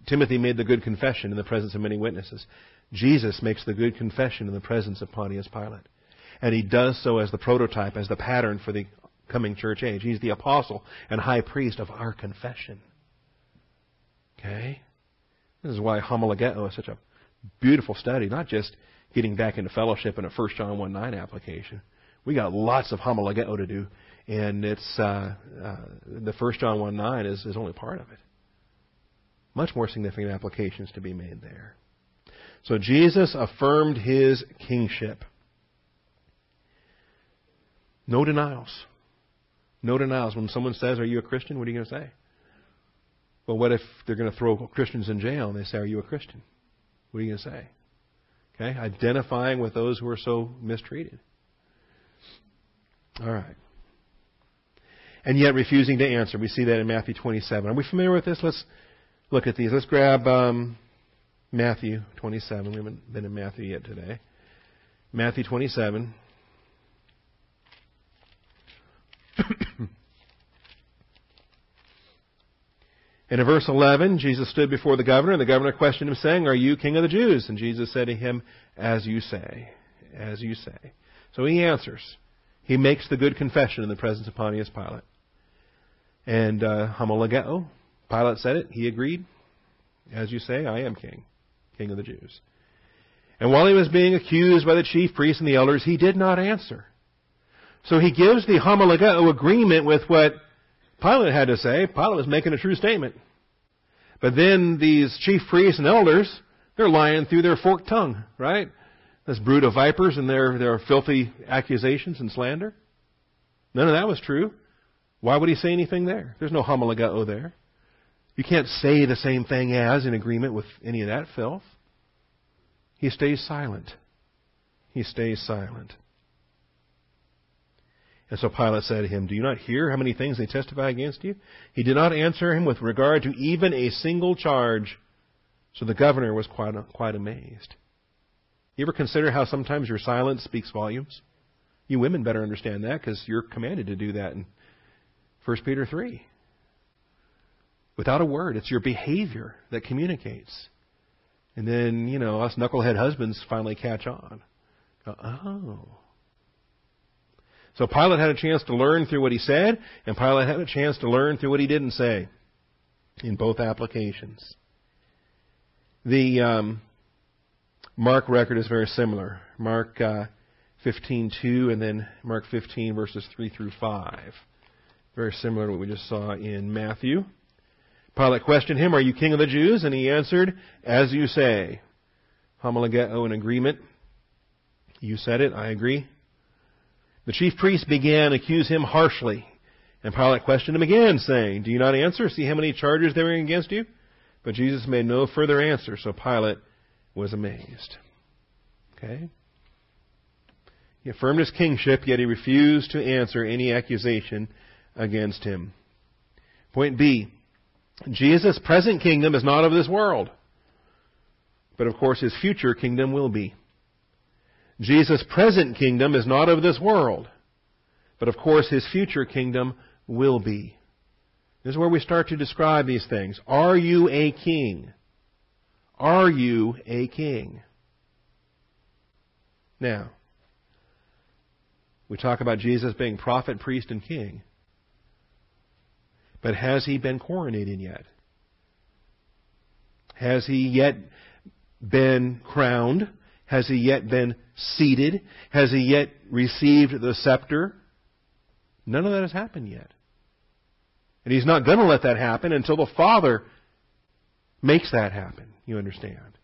Timothy made the good confession in the presence of many witnesses. Jesus makes the good confession in the presence of Pontius Pilate. And he does so as the prototype, as the pattern for the coming church age. He's the apostle and high priest of our confession. Okay? This is why homologeo is such a beautiful study, not just getting back into fellowship in a 1 John 1 9 application. We got lots of homologeo to do, and it's uh, uh, the 1 John 1 9 is, is only part of it. Much more significant applications to be made there. So Jesus affirmed his kingship. No denials. No denials. When someone says, Are you a Christian? What are you going to say? Well, what if they're going to throw Christians in jail and they say, Are you a Christian? What are you going to say? Okay? Identifying with those who are so mistreated. All right. And yet refusing to answer. We see that in Matthew 27. Are we familiar with this? Let's look at these. Let's grab um, Matthew 27. We haven't been in Matthew yet today. Matthew 27. In verse 11, Jesus stood before the governor, and the governor questioned him, saying, Are you king of the Jews? And Jesus said to him, As you say. As you say. So he answers. He makes the good confession in the presence of Pontius Pilate. And uh, Pilate said it. He agreed. As you say, I am king, king of the Jews. And while he was being accused by the chief priests and the elders, he did not answer. So he gives the homologeo agreement with what Pilate had to say. Pilate was making a true statement. But then these chief priests and elders, they're lying through their forked tongue, right? This brood of vipers and their, their filthy accusations and slander. None of that was true. Why would he say anything there? There's no homologeo there. You can't say the same thing as in agreement with any of that filth. He stays silent. He stays silent. And so Pilate said to him, Do you not hear how many things they testify against you? He did not answer him with regard to even a single charge. So the governor was quite, quite amazed. You ever consider how sometimes your silence speaks volumes? You women better understand that because you're commanded to do that in 1 Peter 3. Without a word, it's your behavior that communicates. And then, you know, us knucklehead husbands finally catch on. oh. So Pilate had a chance to learn through what he said, and Pilate had a chance to learn through what he didn't say in both applications. The um, Mark record is very similar. Mark uh, 15:2 and then Mark 15 verses 3 through 5. Very similar to what we just saw in Matthew. Pilate questioned him, Are you king of the Jews? And he answered, As you say. Homologeo, an agreement. You said it, I agree. The chief priests began to accuse him harshly. And Pilate questioned him again, saying, Do you not answer? See how many charges they bring against you? But Jesus made no further answer, so Pilate was amazed. Okay? He affirmed his kingship, yet he refused to answer any accusation against him. Point B. Jesus' present kingdom is not of this world. But of course, his future kingdom will be. Jesus' present kingdom is not of this world. But of course, his future kingdom will be. This is where we start to describe these things. Are you a king? Are you a king? Now, we talk about Jesus being prophet, priest, and king. But has he been coronated yet? Has he yet been crowned? Has he yet been seated? Has he yet received the scepter? None of that has happened yet. And he's not going to let that happen until the Father makes that happen. You understand?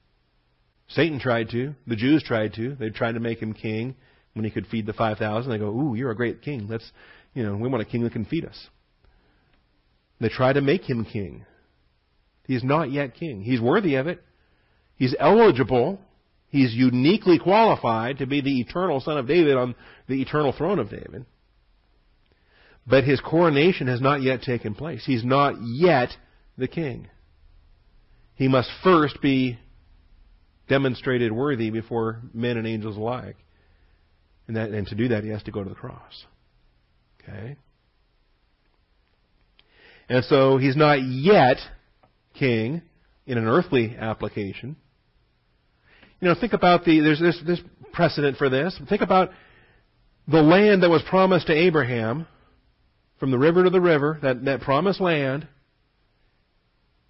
Satan tried to. The Jews tried to. They tried to make him king when he could feed the 5,000. They go, ooh, you're a great king. Let's, you know, we want a king that can feed us. They try to make him king. He's not yet king. He's worthy of it. He's eligible. He's uniquely qualified to be the eternal son of David on the eternal throne of David. But his coronation has not yet taken place. He's not yet the king. He must first be demonstrated worthy before men and angels alike. And, that, and to do that, he has to go to the cross. Okay? And so he's not yet king in an earthly application. You know, think about the, there's, there's, there's precedent for this. Think about the land that was promised to Abraham from the river to the river, that, that promised land.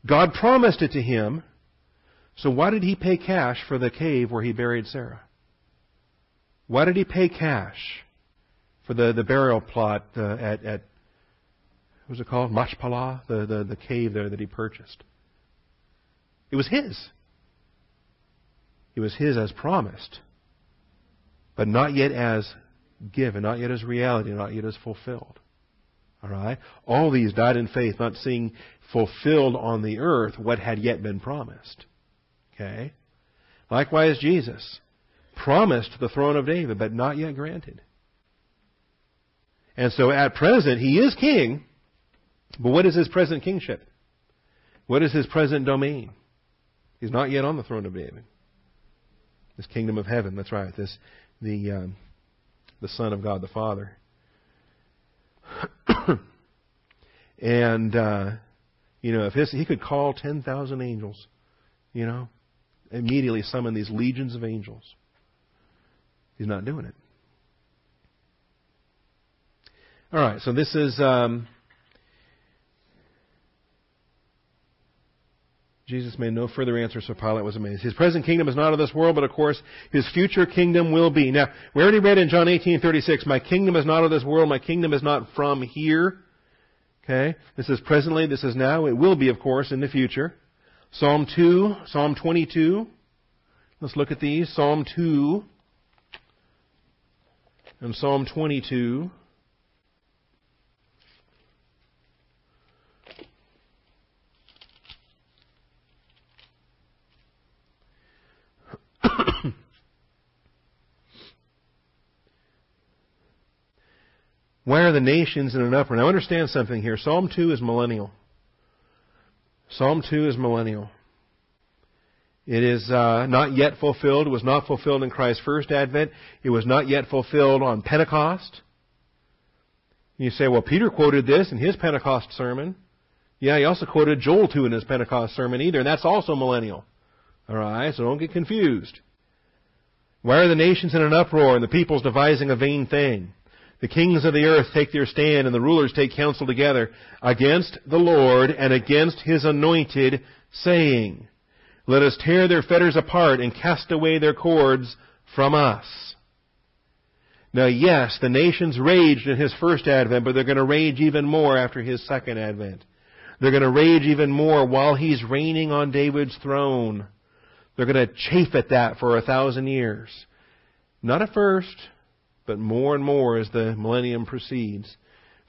God promised it to him. So why did he pay cash for the cave where he buried Sarah? Why did he pay cash for the, the burial plot uh, at, at what was it called? Machpelah, the, the, the cave there that he purchased. It was his. It was his as promised, but not yet as given, not yet as reality, not yet as fulfilled. All right? All these died in faith, not seeing fulfilled on the earth what had yet been promised. Okay? Likewise, Jesus promised the throne of David, but not yet granted. And so at present, he is king, but what is his present kingship? What is his present domain? He's not yet on the throne of David. This kingdom of heaven, that's right. This the um, the Son of God the Father. and uh, you know, if his, he could call ten thousand angels, you know, immediately summon these legions of angels. He's not doing it. All right, so this is um, Jesus made no further answer, so Pilate was amazed. His present kingdom is not of this world, but of course his future kingdom will be. Now, we already read in John 18:36, "My kingdom is not of this world; my kingdom is not from here." Okay, this is presently, this is now. It will be, of course, in the future. Psalm 2, Psalm 22. Let's look at these. Psalm 2 and Psalm 22. Why are the nations in an uproar? Now understand something here. Psalm 2 is millennial. Psalm 2 is millennial. It is uh, not yet fulfilled. It was not fulfilled in Christ's first advent. It was not yet fulfilled on Pentecost. You say, well, Peter quoted this in his Pentecost sermon. Yeah, he also quoted Joel 2 in his Pentecost sermon either, and that's also millennial. Alright, so don't get confused. Why are the nations in an uproar and the peoples devising a vain thing? The kings of the earth take their stand and the rulers take counsel together against the Lord and against his anointed, saying, Let us tear their fetters apart and cast away their cords from us. Now yes, the nations raged in his first advent, but they're going to rage even more after his second advent. They're going to rage even more while he's reigning on David's throne. They're going to chafe at that for a thousand years. Not at first, but more and more as the millennium proceeds.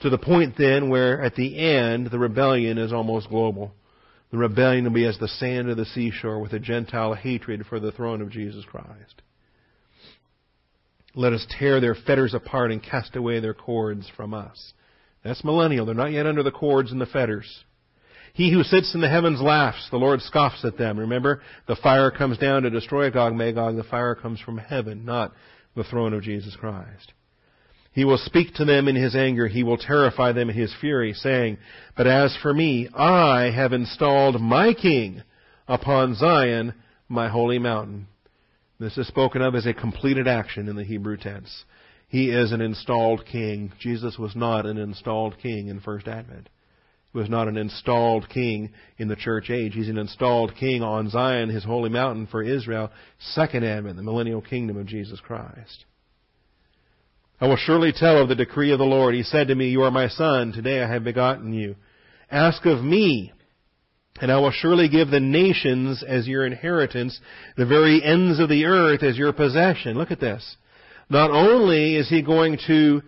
To the point then where at the end the rebellion is almost global. The rebellion will be as the sand of the seashore with a Gentile hatred for the throne of Jesus Christ. Let us tear their fetters apart and cast away their cords from us. That's millennial. They're not yet under the cords and the fetters. He who sits in the heavens laughs. The Lord scoffs at them. Remember, the fire comes down to destroy Gog Magog. The fire comes from heaven, not the throne of Jesus Christ. He will speak to them in his anger. He will terrify them in his fury, saying, But as for me, I have installed my king upon Zion, my holy mountain. This is spoken of as a completed action in the Hebrew tense. He is an installed king. Jesus was not an installed king in First Advent. Was not an installed king in the church age. He's an installed king on Zion, his holy mountain for Israel, Second Advent, the millennial kingdom of Jesus Christ. I will surely tell of the decree of the Lord. He said to me, You are my son. Today I have begotten you. Ask of me, and I will surely give the nations as your inheritance, the very ends of the earth as your possession. Look at this. Not only is he going to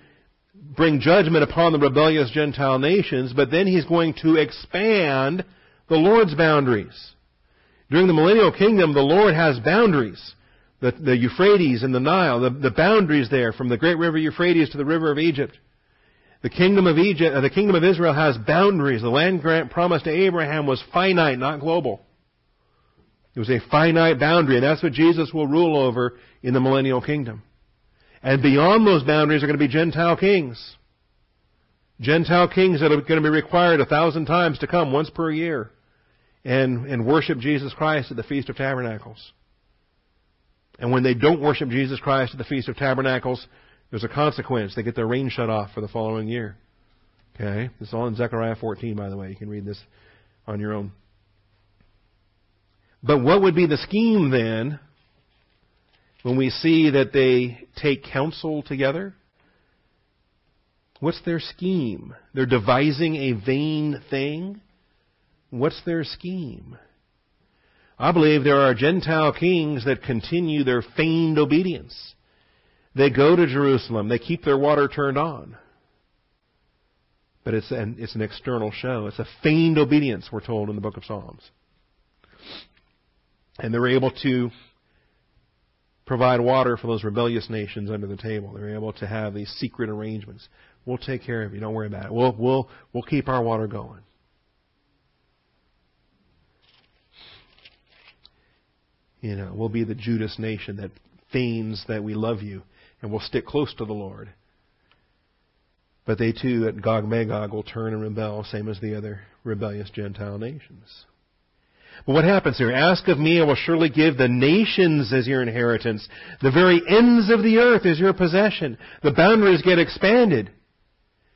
bring judgment upon the rebellious Gentile nations, but then he's going to expand the Lord's boundaries. During the millennial kingdom, the Lord has boundaries the, the Euphrates and the Nile, the, the boundaries there from the great river Euphrates to the river of Egypt. The kingdom of Egypt, uh, the kingdom of Israel has boundaries. The land grant promised to Abraham was finite, not global. It was a finite boundary, and that's what Jesus will rule over in the millennial kingdom. And beyond those boundaries are going to be Gentile kings. Gentile kings that are going to be required a thousand times to come once per year and, and worship Jesus Christ at the Feast of Tabernacles. And when they don't worship Jesus Christ at the Feast of Tabernacles, there's a consequence. They get their rain shut off for the following year. Okay? This is all in Zechariah 14, by the way. You can read this on your own. But what would be the scheme then when we see that they take counsel together? What's their scheme? They're devising a vain thing. What's their scheme? I believe there are Gentile kings that continue their feigned obedience. They go to Jerusalem. They keep their water turned on. But it's an, it's an external show. It's a feigned obedience, we're told in the book of Psalms. And they're able to provide water for those rebellious nations under the table. They're able to have these secret arrangements. We'll take care of you. Don't worry about it. We'll, we'll, we'll keep our water going. You know, we'll be the Judas nation that feigns that we love you and we'll stick close to the Lord. But they too at Gog Magog will turn and rebel, same as the other rebellious Gentile nations. But what happens here? Ask of me, I will surely give the nations as your inheritance, the very ends of the earth as your possession. The boundaries get expanded.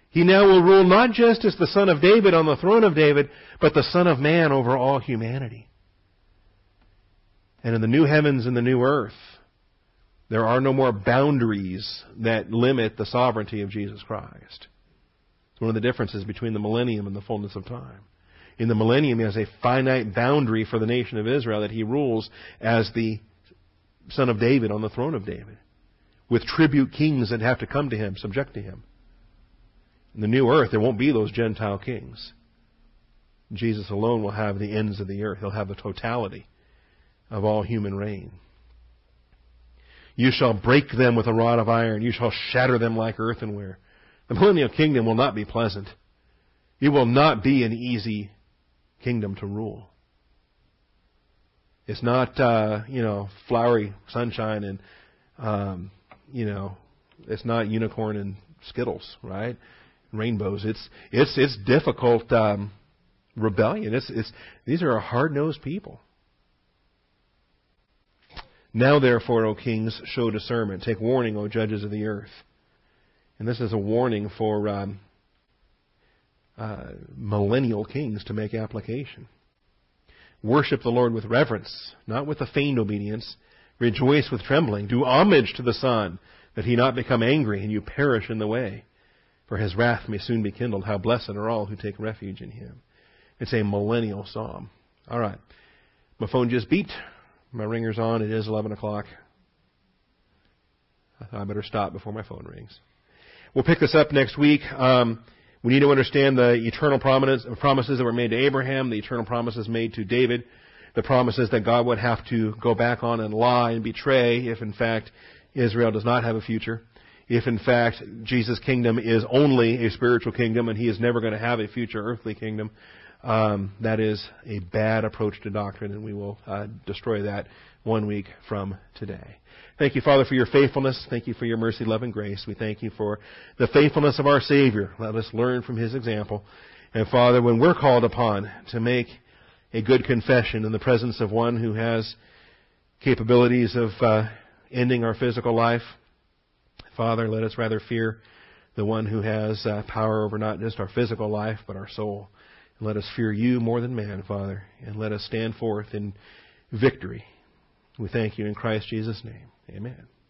He now will rule not just as the son of David on the throne of David, but the son of man over all humanity. And in the new heavens and the new earth, there are no more boundaries that limit the sovereignty of Jesus Christ. It's one of the differences between the millennium and the fullness of time. In the millennium, he has a finite boundary for the nation of Israel that he rules as the son of David on the throne of David, with tribute kings that have to come to him, subject to him. In the new earth, there won't be those Gentile kings. Jesus alone will have the ends of the earth. He'll have the totality of all human reign. You shall break them with a rod of iron. You shall shatter them like earthenware. The millennial kingdom will not be pleasant. It will not be an easy kingdom to rule. It's not, uh, you know, flowery sunshine and, um, you know, it's not unicorn and skittles, right? Rainbows. It's it's it's difficult um, rebellion. It's it's these are hard nosed people. Now therefore, O kings, show discernment. Take warning, O judges of the earth. And this is a warning for um, uh, millennial kings to make application. Worship the Lord with reverence, not with a feigned obedience. Rejoice with trembling. Do homage to the Son, that he not become angry and you perish in the way. For his wrath may soon be kindled. How blessed are all who take refuge in him. It's a millennial psalm. All right. My phone just beeped. My ringer's on. It is 11 o'clock. I better stop before my phone rings. We'll pick this up next week. Um, we need to understand the eternal promises that were made to Abraham, the eternal promises made to David, the promises that God would have to go back on and lie and betray if, in fact, Israel does not have a future. If, in fact, Jesus' kingdom is only a spiritual kingdom and he is never going to have a future earthly kingdom, um, that is a bad approach to doctrine, and we will uh, destroy that one week from today. Thank you, Father, for your faithfulness. Thank you for your mercy, love, and grace. We thank you for the faithfulness of our Savior. Let us learn from His example. And Father, when we're called upon to make a good confession in the presence of one who has capabilities of uh, ending our physical life, Father, let us rather fear the one who has uh, power over not just our physical life, but our soul. And let us fear you more than man, Father, and let us stand forth in victory. We thank you in Christ Jesus' name. Amen.